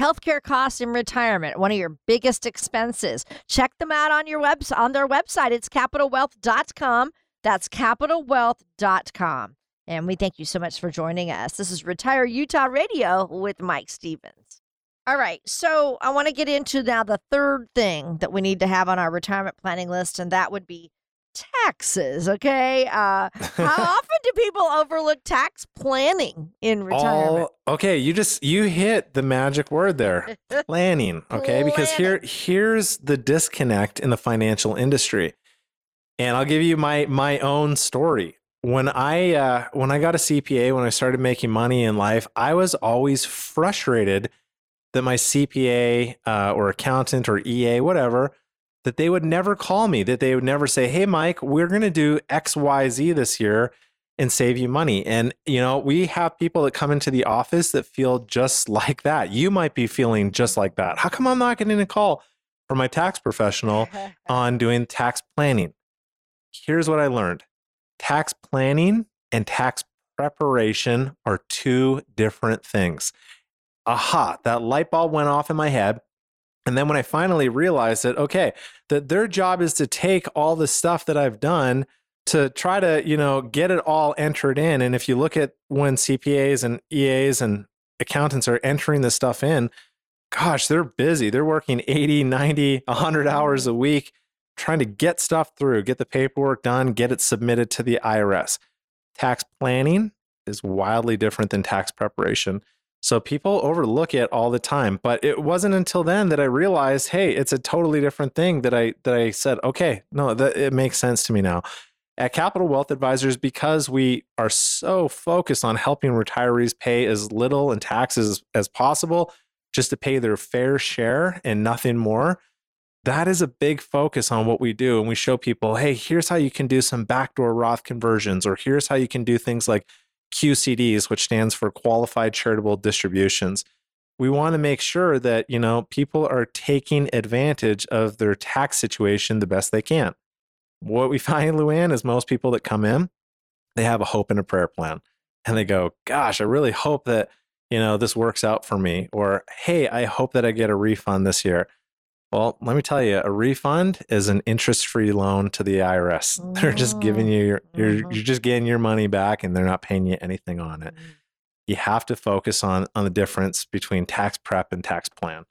Healthcare costs in retirement, one of your biggest expenses. Check them out on your website on their website. It's capitalwealth.com. That's capitalwealth.com. And we thank you so much for joining us. This is Retire Utah Radio with Mike Stevens. All right, so I want to get into now the third thing that we need to have on our retirement planning list, and that would be taxes. Okay, uh, how often do people overlook tax planning in retirement? All, okay, you just you hit the magic word there. Planning, okay? Because here here's the disconnect in the financial industry. And I'll give you my my own story. When I uh, when I got a CPA, when I started making money in life, I was always frustrated that my CPA uh, or accountant or EA, whatever, that they would never call me, that they would never say, Hey, Mike, we're going to do XYZ this year and save you money. And, you know, we have people that come into the office that feel just like that. You might be feeling just like that. How come I'm not getting a call from my tax professional on doing tax planning? Here's what I learned tax planning and tax preparation are two different things. Aha, that light bulb went off in my head. And then when I finally realized that, okay, that their job is to take all the stuff that I've done to try to, you know, get it all entered in. And if you look at when CPAs and EAs and accountants are entering this stuff in, gosh, they're busy. They're working 80, 90, 100 hours a week trying to get stuff through, get the paperwork done, get it submitted to the IRS. Tax planning is wildly different than tax preparation. So people overlook it all the time, but it wasn't until then that I realized, hey, it's a totally different thing that I that I said, okay, no, that it makes sense to me now. At Capital Wealth Advisors, because we are so focused on helping retirees pay as little in taxes as possible, just to pay their fair share and nothing more, that is a big focus on what we do. And we show people, hey, here's how you can do some backdoor Roth conversions, or here's how you can do things like QCDs, which stands for qualified charitable distributions. We want to make sure that, you know, people are taking advantage of their tax situation the best they can. What we find, Luann, is most people that come in, they have a hope and a prayer plan. And they go, gosh, I really hope that, you know, this works out for me. Or, hey, I hope that I get a refund this year. Well, let me tell you, a refund is an interest-free loan to the IRS. They're just giving you your, you're Mhm. you're just getting your money back, and they're not paying you anything on it. You have to focus on on the difference between tax prep and tax plan.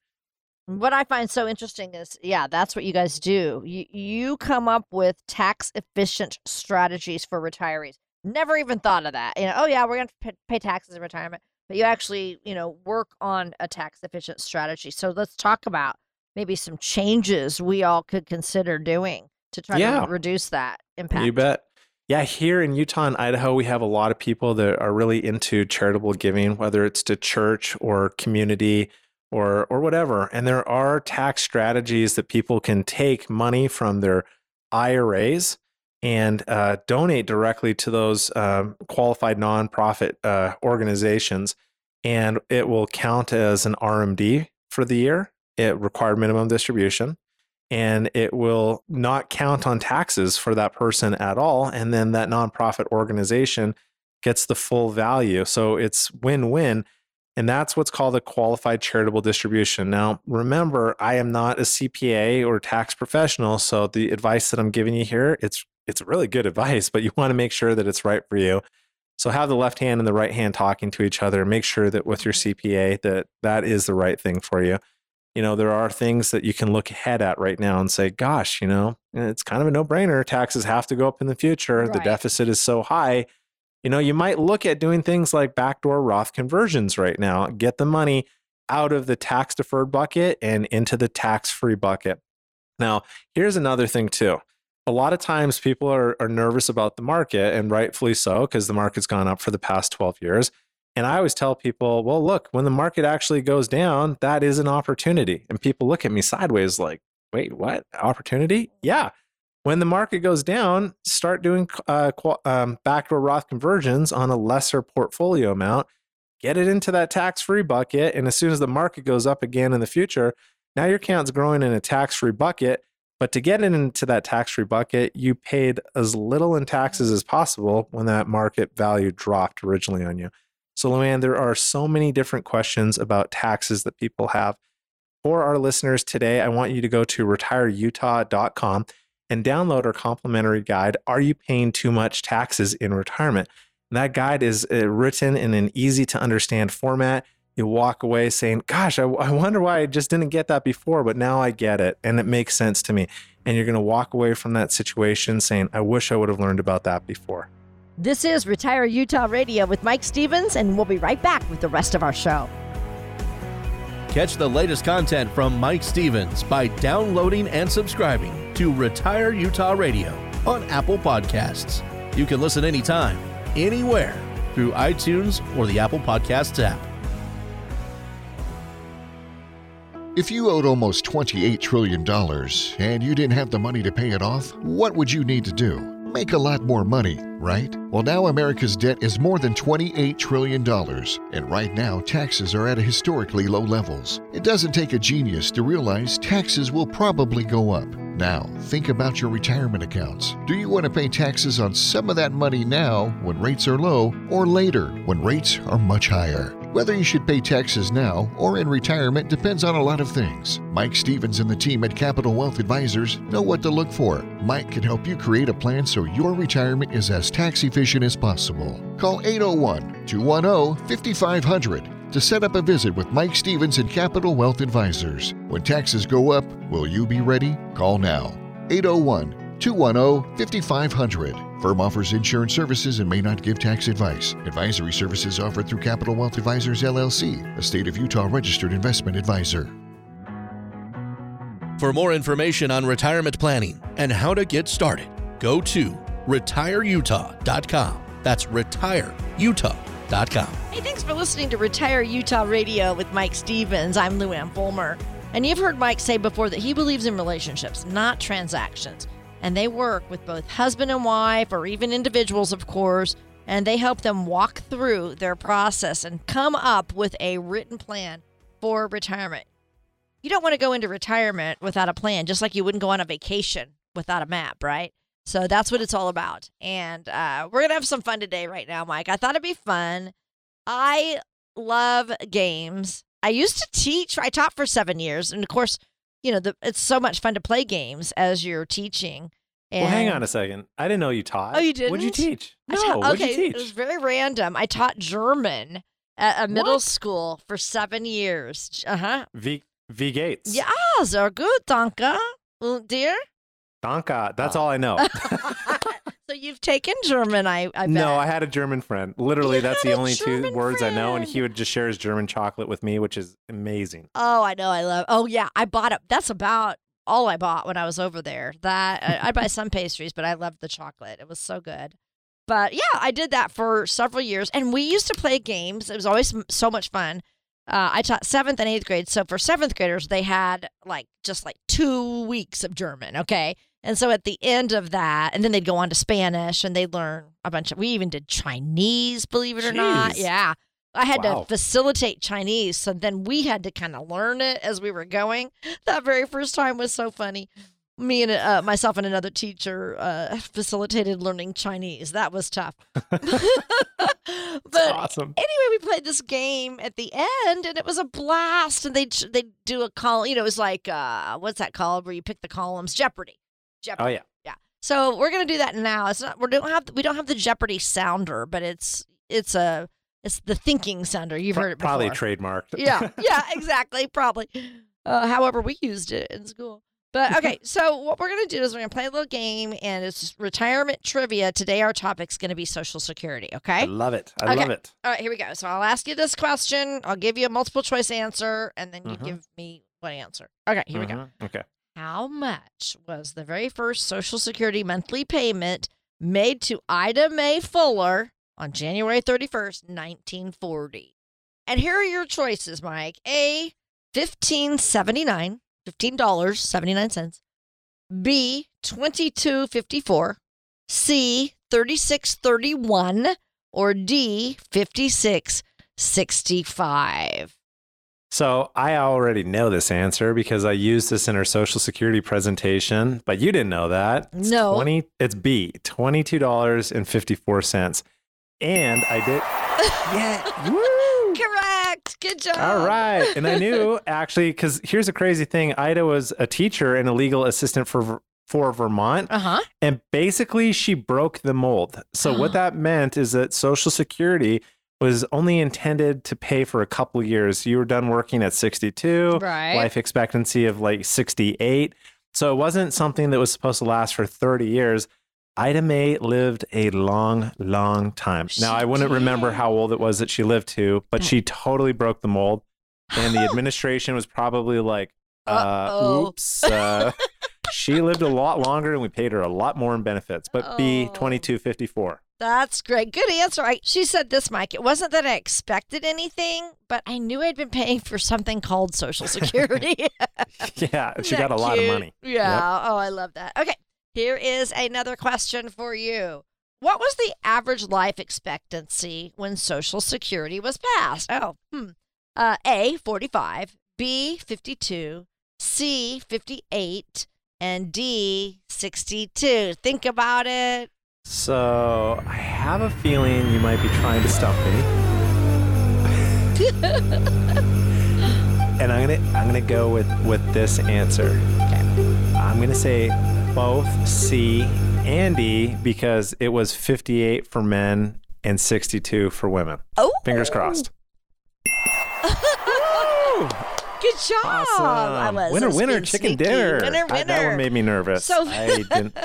What I find so interesting is, yeah, that's what you guys do. You you come up with tax efficient strategies for retirees. Never even thought of that. You know, oh yeah, we're gonna pay, pay taxes in retirement, but you actually, you know, work on a tax efficient strategy. So let's talk about maybe some changes we all could consider doing to try Yeah. to reduce that impact. You bet. Yeah, here in Utah and Idaho, we have a lot of people that are really into charitable giving, whether it's to church or community or or whatever. And there are tax strategies that people can take money from their IRAs and uh, donate directly to those um, qualified nonprofit uh, organizations, and it will count as an RMD for the year. It required minimum distribution, and it will not count on taxes for that person at all. And then that nonprofit organization gets the full value. So it's win win. And that's what's called a qualified charitable distribution. Now, remember, I am not a CPA or tax professional, so the advice that I'm giving you here, it's it's really good advice, but you want to make sure that it's right for you. So have the left hand and the right hand talking to each other. Make sure that with your CPA that that is the right thing for you. You know, there are things that you can look ahead at right now and say, gosh, you know, eh, it's kind of a no-brainer. Taxes have to go up in the future. The deficit is so high. You know, you might look at doing things like backdoor Roth conversions right now. Get the money out of the tax deferred bucket and into the tax free bucket. Now, here's another thing too. A lot of times people are, are nervous about the market, and rightfully so, because the market's gone up for the past 12 years. And I always tell people, well, look, when the market actually goes down, that is an opportunity. And people look at me sideways like, wait, what? Opportunity? Yeah. When the market goes down, start doing uh, um, backdoor Roth conversions on a lesser portfolio amount, get it into that tax free bucket. And as soon as the market goes up again in the future, now your account's growing in a tax free bucket. But to get it into that tax free bucket, you paid as little in taxes as possible when that market value dropped originally on you. So, Luann, there are so many different questions about taxes that people have. For our listeners today, I want you to go to retireutah.com and download our complimentary guide Are You Paying Too Much Taxes in Retirement? And that guide is uh, written in an easy to understand format. You walk away saying, Gosh, I, I wonder why I just didn't get that before, but now I get it and it makes sense to me. And you're going to walk away from that situation saying, I wish I would have learned about that before. This is Retire Utah Radio with Mike Stevens, and we'll be right back with the rest of our show. Catch the latest content from Mike Stevens by downloading and subscribing to Retire Utah Radio on Apple Podcasts. You can listen anytime, anywhere through iTunes or the Apple Podcasts app. If you owed almost $28 trillion and you didn't have the money to pay it off, what would you need to do? Make a lot more money, right? Well, now America's debt is more than $28 trillion, and right now taxes are at historically low levels. It doesn't take a genius to realize taxes will probably go up. Now, think about your retirement accounts. Do you want to pay taxes on some of that money now when rates are low, or later when rates are much higher? Whether you should pay taxes now or in retirement depends on a lot of things. Mike Stevens and the team at Capital Wealth Advisors know what to look for. Mike can help you create a plan so your retirement is as tax efficient as possible. Call 801 210 5500 to set up a visit with Mike Stevens and Capital Wealth Advisors. When taxes go up, will you be ready? Call now. 801 210 5500. Firm offers insurance services and may not give tax advice. Advisory services offered through Capital Wealth Advisors LLC, a state of Utah registered investment advisor. For more information on retirement planning and how to get started, go to retireutah.com. That's retireutah.com. Hey, thanks for listening to Retire Utah Radio with Mike Stevens. I'm Luann Fulmer. And you've heard Mike say before that he believes in relationships, not transactions. And they work with both husband and wife, or even individuals, of course, and they help them walk through their process and come up with a written plan for retirement. You don't want to go into retirement without a plan, just like you wouldn't go on a vacation without a map, right? So that's what it's all about. And uh, we're going to have some fun today, right now, Mike. I thought it'd be fun. I love games. I used to teach, I taught for seven years. And of course, you know, the, it's so much fun to play games as you're teaching. And well, hang on a second. I didn't know you taught. Oh, you did. What'd you teach? I No, taught- what'd okay, you teach? It was very random. I taught German at a middle What? school for seven years. Uh huh. V V Gates. Yeah, sehr gut, danke. Und dir? Danke. That's Oh. all I know. so you've taken German, I, I no, I had a German friend. Literally, You that's the only two German words I know, and he would just share his German chocolate with me, which is amazing. Oh, I know. I love. Oh, yeah. I bought it. That's about all I bought when I was over there. That I, I buy some pastries, but I loved the chocolate. It was so good. But yeah, I did that for several years, and we used to play games. It was always so much fun. Uh, I taught seventh and eighth grade. So for seventh graders, they had like just like two weeks of German. Okay. And so at the end of that, and then they'd go on to Spanish and they'd learn a bunch of, we even did Chinese, believe it or not. Yeah. I had Wow. to facilitate Chinese. So then we had to kind of learn it as we were going. That very first time was so funny. Me and uh, myself and another teacher uh, facilitated learning Chinese. That was tough. but awesome. anyway, we played this game at the end, and it was a blast. And they they do a call. You know, it was like uh, what's that called? Where you pick the columns? Jeopardy. Jeopardy. Oh yeah. Yeah. So we're gonna do that now. It's not. We don't have. We don't have the Jeopardy sounder, but it's it's a it's the thinking sounder. You've heard it before. Probably trademarked. yeah. Yeah. Exactly. Probably. Uh, however, we used it in school. But okay, so what we're gonna do is we're gonna play a little game, and it's retirement trivia. Today, our topic's gonna be Social Security. Okay. I love it. I Okay. love it. All right, here we go. So I'll ask you this question. I'll give you a multiple choice answer, and then you Mhm. give me one answer. Okay, here we go. Mhm. Okay. How much was the very first Social Security monthly payment made to Ida Mae Fuller on January 31st, 1940? And here are your choices, Mike. A, 1579, $15.79. B, 2254. C, 3631. Or D, 5665. So I already know this answer because I used this in our social security presentation, but you didn't know that. It's No. 20 it's B, $22.54. And I did Yeah. Woo! Correct. Good job. All right. And I knew actually cuz here's a crazy thing. Ida was a teacher and a legal assistant for for Vermont Uh huh. and basically she broke the mold. So what that meant is that social security was only intended to pay for a couple years. You were done working at 62 Right. life expectancy of like 68. So it wasn't something that was supposed to last for 30 years. Ida Mae lived a long, long time. Now, I wouldn't remember how old it was that she lived to, but she totally broke the mold. And the administration was probably like, uh, oops. Uh, she lived a lot longer and we paid her a lot more in benefits. But B, Oh. 2254. That's great. Good answer. I, she said this, Mike. It wasn't that I expected anything, but I knew I'd been paying for something called Social Security. Yeah, she got a that lot of money. Yeah. Oh, I love that. Okay. Here is another question for you. What was the average life expectancy when Social Security was passed? Oh, hmm. Uh, A, 45, B, 52, C, 58, and D, 62. Think about it. So I have a feeling you might be trying to stump me. and I'm gonna I'm gonna go with with this answer. Okay. I'm gonna say both C and D because it was 58 for men and 62 for women. Oh, Fingers crossed. Good job. I was winner, winner, chicken sneaky. dinner. Winner, I- that winner. one made me nervous. So- I didn't.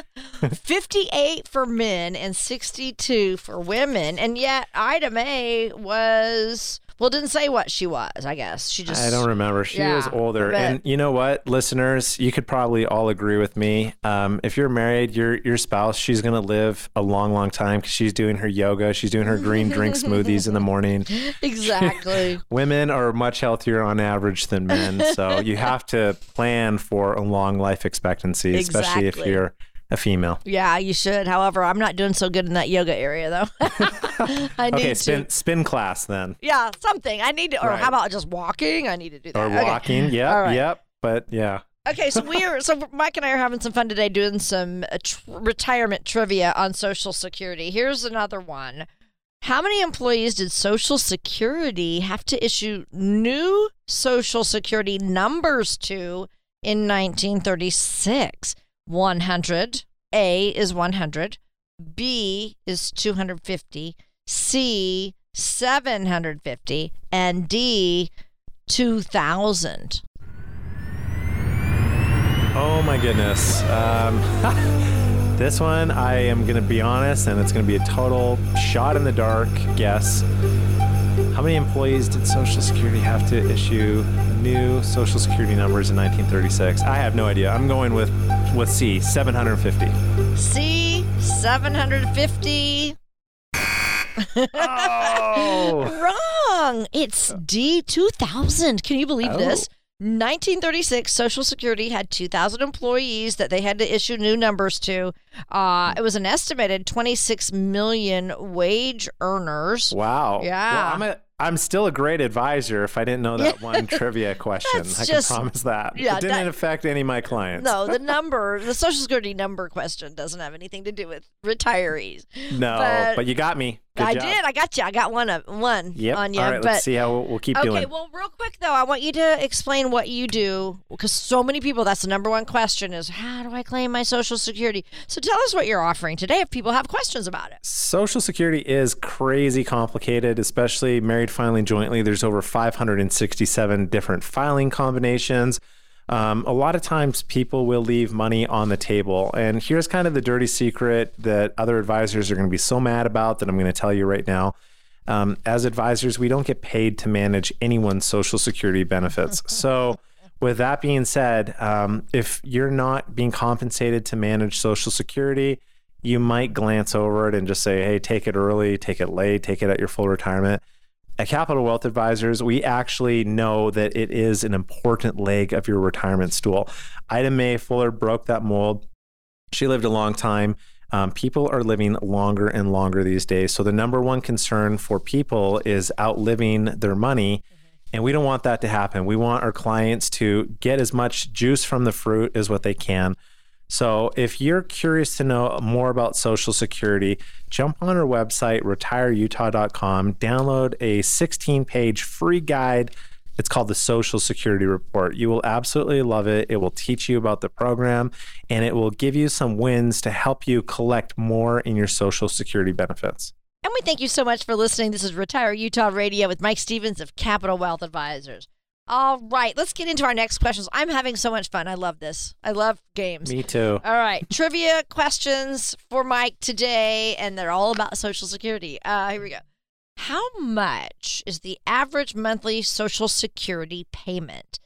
58 for men and 62 for women. And yet Ida Mae was, well, didn't say what she was, I guess. She just. I don't remember. She was older. And you know what, listeners, you could probably all agree with me. Um, if you're married, your your spouse, she's gonna live a long, long time because she's doing her yoga, she's doing her green drink smoothies in the morning. Exactly. Women are much healthier on average than men, so you have to plan for a long life expectancy, especially if you're a female. yeah, you should. However, I'm not doing so good in that yoga area, though. I need Okay, to. spin spin class then, Yeah, something. I need to, or Right. how about just walking? I need to do that. or Okay. walking. Yep, All right. yep. But yeah, Okay, so we are so Mike and I are having some fun today doing some uh, tr- retirement trivia on Social Security. Here's another one. How many employees did Social Security have to issue new Social Security numbers to in 1936? 100. A is 100. B is 250. C 750 and D 2000. Oh my goodness. Um, this one, I am going to be honest, and it's going to be a total shot in the dark guess. How many employees did Social Security have to issue new Social Security numbers in 1936? I have no idea. I'm going with with C, 750. C, 750. Oh, wrong. It's D, 2000. Can you believe this? 1936, Social Security had 2,000 employees that they had to issue new numbers to. Uh, it was an estimated 26 million wage earners. Wow. Yeah. Well, I'm a, I'm still a great advisor if I didn't know that one trivia question. That's I just- can promise that. yeah, it didn't affect any of my clients. No, the number, the Social Security number question doesn't have anything to do with retirees. No, but- but, you got me. Good I job. did. I got you. I got one of one Yep. on you. All right, but let's see how we'll, we'll keep Okay, doing. well, real quick though, I want you to explain what you do because so many people. That's the number one question: is how do I claim my Social Security? So tell us what you're offering today if people have questions about it. Social Security is crazy complicated, especially married filing jointly. There's over 567 different filing combinations. Um, a lot of times people will leave money on the table. And here's kind of the dirty secret that other advisors are going to be so mad about that I'm going to tell you right now. Um, as advisors, we don't get paid to manage anyone's Social Security benefits. So, with that being said, um, if you're not being compensated to manage Social Security, you might glance over it and just say, hey, take it early, take it late, take it at your full retirement. At Capital Wealth Advisors, we actually know that it is an important leg of your retirement stool. Ida Mae Fuller broke that mold. She lived a long time. Um, people are living longer and longer these days. So the number one concern for people is outliving their money. And we don't want that to happen. We want our clients to get as much juice from the fruit as what they can. So, if you're curious to know more about Social Security, jump on our website, retireutah.com, download a 16 page free guide. It's called the Social Security Report. You will absolutely love it. It will teach you about the program and it will give you some wins to help you collect more in your Social Security benefits. And we thank you so much for listening. This is Retire Utah Radio with Mike Stevens of Capital Wealth Advisors. All right, let's get into our next questions. I'm having so much fun. I love this. I love games. Me too. All right, trivia questions for Mike today, and they're all about Social Security. Uh, here we go. How much is the average monthly Social Security payment?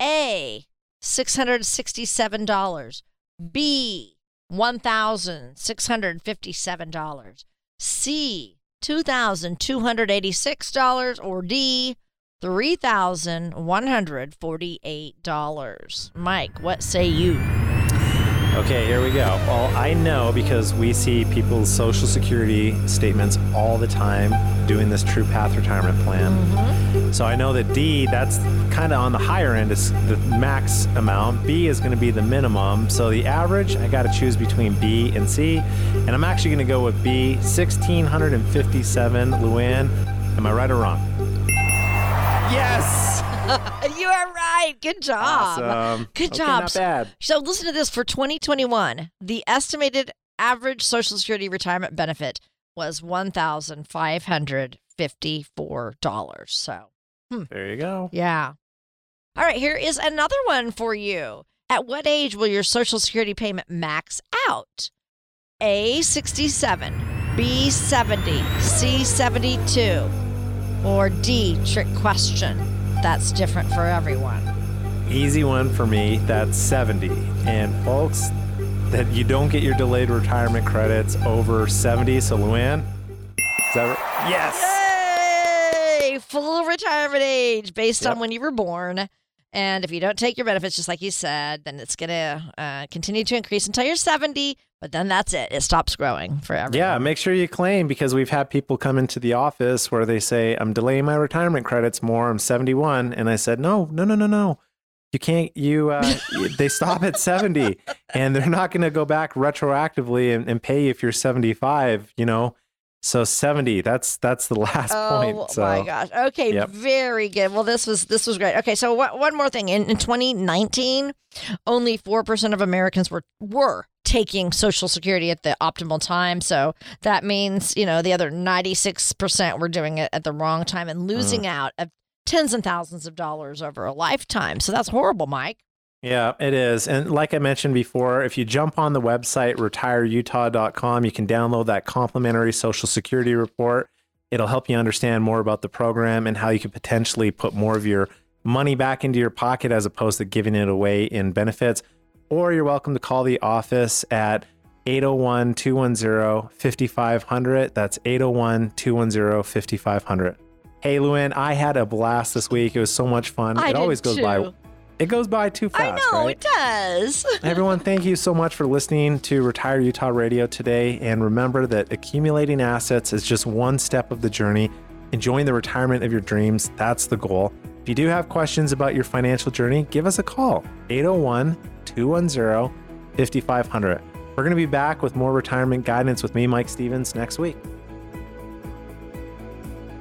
A, $667. B, $1,657. C, $2,286. Or D, $3,148. Mike, what say you? Okay, here we go. Well, I know because we see people's social security statements all the time doing this True Path retirement plan. Mm-hmm. So I know that D, that's kind of on the higher end, is the max amount. B is going to be the minimum. So the average, I got to choose between B and C. And I'm actually going to go with B, 1657. Luann, am I right or wrong? Yes! You are right. Good job. Awesome. Good Okay, job. Not bad. So listen to this for 2021, the estimated average Social Security retirement benefit was $1,554. So, hmm. There you go. yeah. All right, here is another one for you. At what age will your Social Security payment max out? A 67, B 70, C 72, or D trick question. That's different for everyone. Easy one for me. That's 70. And folks, that you don't get your delayed retirement credits over 70. So, Luann, is that right? Yes. Yay! Full retirement age based Yep. on when you were born. And if you don't take your benefits, just like you said, then it's going to uh, continue to increase until you're 70. But then that's it. It stops growing forever. Yeah, make sure you claim because we've had people come into the office where they say, I'm delaying my retirement credits more. I'm 71. And I said, no, no, no, no, no. You can't, you, uh, they stop at 70 and they're not going to go back retroactively and, and pay you if you're 75, you know? So 70, that's, that's the last Oh point. So. my gosh. Okay, Yep. very good. Well, this was this was great. Okay, so one one more thing. In, in 2019, only 4% of Americans were were taking social security at the optimal time. So that means, you know, the other 96% were doing it at the wrong time and losing mm. out of tens and thousands of dollars over a lifetime. So that's horrible, Mike. Yeah, it is. And like I mentioned before, if you jump on the website retireutah.com, you can download that complimentary Social Security report. It'll help you understand more about the program and how you could potentially put more of your money back into your pocket as opposed to giving it away in benefits. Or you're welcome to call the office at 801 210 5500. That's 801 210 5500. Hey, Luann, I had a blast this week. It was so much fun. I it always goes too. by. It goes by too fast. I know right? it does. Everyone, thank you so much for listening to Retire Utah Radio today. And remember that accumulating assets is just one step of the journey. Enjoying the retirement of your dreams, that's the goal. If you do have questions about your financial journey, give us a call 801 210 5500. We're going to be back with more retirement guidance with me, Mike Stevens, next week.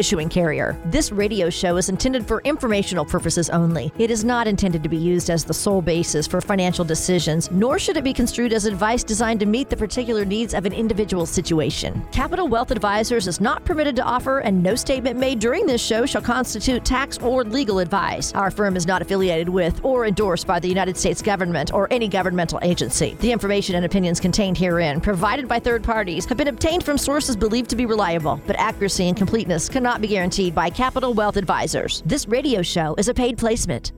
issuing carrier. This radio show is intended for informational purposes only. It is not intended to be used as the sole basis for financial decisions, nor should it be construed as advice designed to meet the particular needs of an individual situation. Capital Wealth Advisors is not permitted to offer, and no statement made during this show shall constitute tax or legal advice. Our firm is not affiliated with or endorsed by the United States government or any governmental agency. The information and opinions contained herein, provided by third parties, have been obtained from sources believed to be reliable, but accuracy and completeness cannot be guaranteed by Capital Wealth Advisors. This radio show is a paid placement.